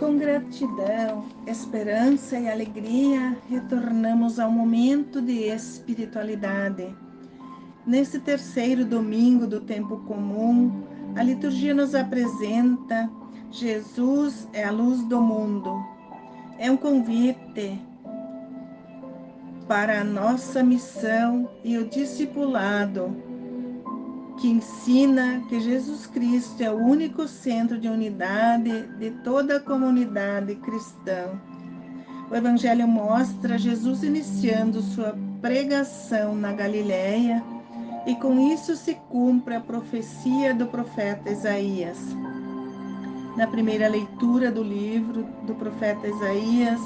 Com gratidão, esperança e alegria, retornamos ao momento de espiritualidade. Nesse terceiro domingo do tempo comum, a liturgia nos apresenta Jesus é a luz do mundo. É um convite para a nossa missão e o discipulado que ensina que Jesus Cristo é o único centro de unidade de toda a comunidade cristã. O Evangelho mostra Jesus iniciando sua pregação na Galiléia e com isso se cumpre a profecia do profeta Isaías. Na primeira leitura do livro do profeta Isaías,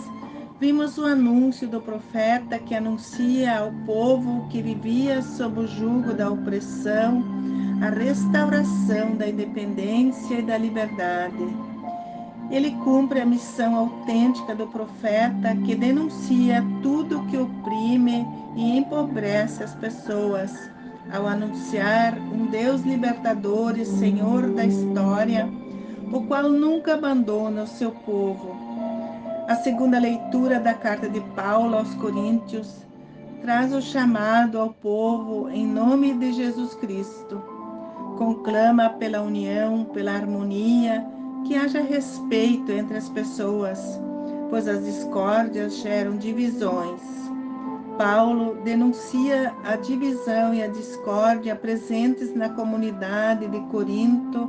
vimos o anúncio do profeta que anuncia ao povo que vivia sob o jugo da opressão a restauração da independência e da liberdade. Ele cumpre a missão autêntica do profeta que denuncia tudo que oprime e empobrece as pessoas, ao anunciar um Deus libertador e Senhor da história, o qual nunca abandona o seu povo. A segunda leitura da carta de Paulo aos Coríntios traz o chamado ao povo em nome de Jesus Cristo conclama pela união, pela harmonia, que haja respeito entre as pessoas, pois as discórdias geram divisões. Paulo denuncia a divisão e a discórdia presentes na comunidade de Corinto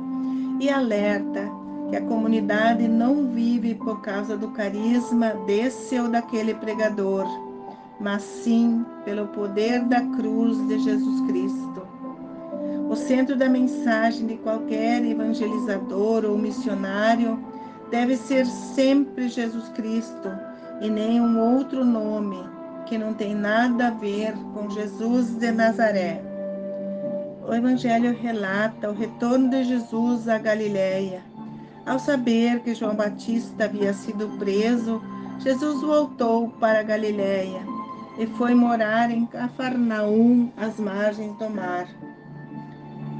e alerta que a comunidade não vive por causa do carisma desse ou daquele pregador, mas sim pelo poder da cruz de Jesus Cristo. O centro da mensagem de qualquer evangelizador ou missionário deve ser sempre Jesus Cristo e nenhum outro nome que não tem nada a ver com Jesus de Nazaré. O Evangelho relata o retorno de Jesus à Galiléia. Ao saber que João Batista havia sido preso, Jesus voltou para Galiléia e foi morar em Cafarnaum, às margens do mar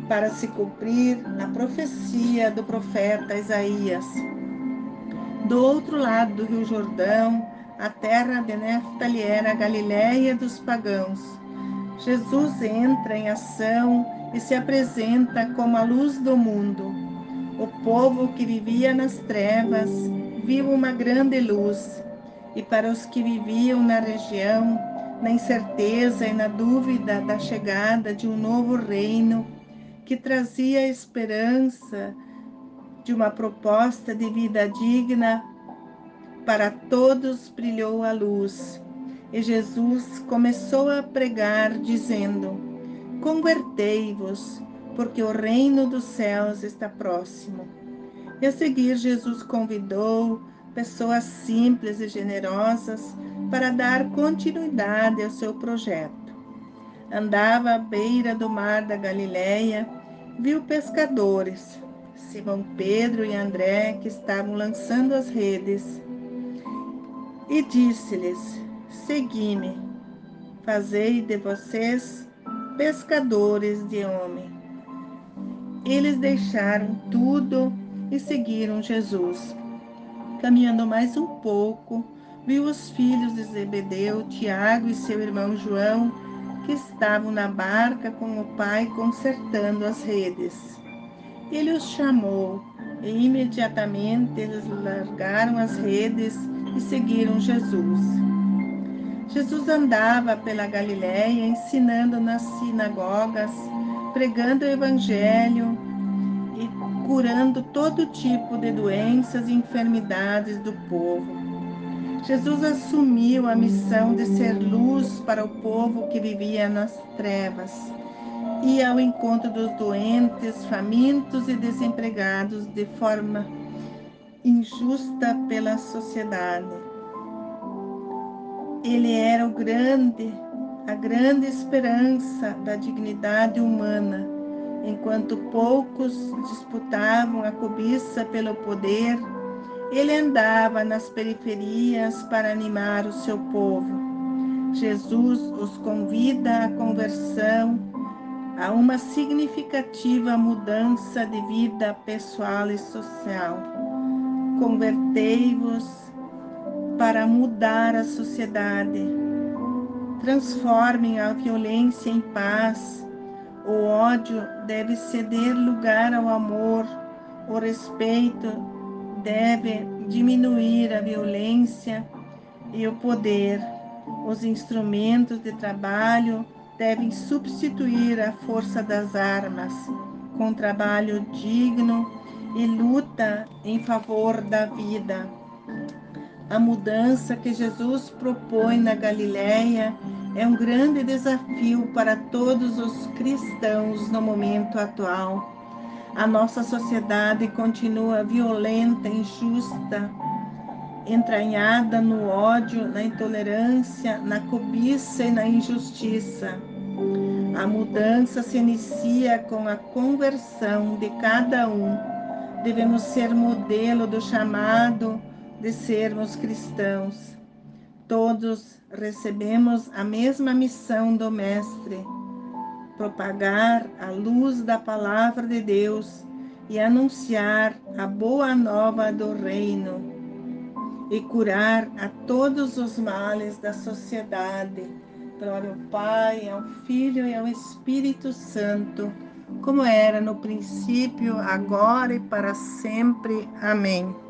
para se cumprir a profecia do profeta Isaías. Do outro lado do Rio Jordão, a terra de Neftali era a Galiléia dos pagãos. Jesus entra em ação e se apresenta como a luz do mundo. O povo que vivia nas trevas viu uma grande luz, e para os que viviam na região, na incerteza e na dúvida da chegada de um novo reino, que trazia a esperança de uma proposta de vida digna, para todos brilhou a luz. E Jesus começou a pregar, dizendo: Convertei-vos, porque o reino dos céus está próximo. E a seguir, Jesus convidou pessoas simples e generosas para dar continuidade ao seu projeto andava à beira do mar da Galileia, viu pescadores, Simão Pedro e André, que estavam lançando as redes, e disse-lhes: Segui-me, fazei de vocês pescadores de homem. Eles deixaram tudo e seguiram Jesus. Caminhando mais um pouco, viu os filhos de Zebedeu, Tiago e seu irmão João que estavam na barca com o pai consertando as redes. Ele os chamou e imediatamente eles largaram as redes e seguiram Jesus. Jesus andava pela Galiléia ensinando nas sinagogas, pregando o evangelho curando todo tipo de doenças e enfermidades do povo. Jesus assumiu a missão de ser luz para o povo que vivia nas trevas e ao encontro dos doentes, famintos e desempregados de forma injusta pela sociedade. Ele era o grande, a grande esperança da dignidade humana, enquanto poucos disputavam a cobiça pelo poder ele andava nas periferias para animar o seu povo. Jesus os convida à conversão, a uma significativa mudança de vida pessoal e social. Convertei-vos para mudar a sociedade. Transformem a violência em paz. O ódio deve ceder lugar ao amor. O respeito deve diminuir a violência e o poder. Os instrumentos de trabalho devem substituir a força das armas com trabalho digno e luta em favor da vida. A mudança que Jesus propõe na Galileia é um grande desafio para todos os cristãos no momento atual. A nossa sociedade continua violenta, injusta, entranhada no ódio, na intolerância, na cobiça e na injustiça. A mudança se inicia com a conversão de cada um. Devemos ser modelo do chamado de sermos cristãos. Todos recebemos a mesma missão do Mestre: propagar a luz da palavra de Deus e anunciar a boa nova do Reino e curar a todos os males da sociedade. Glória ao Pai, ao Filho e ao Espírito Santo, como era no princípio, agora e para sempre. Amém.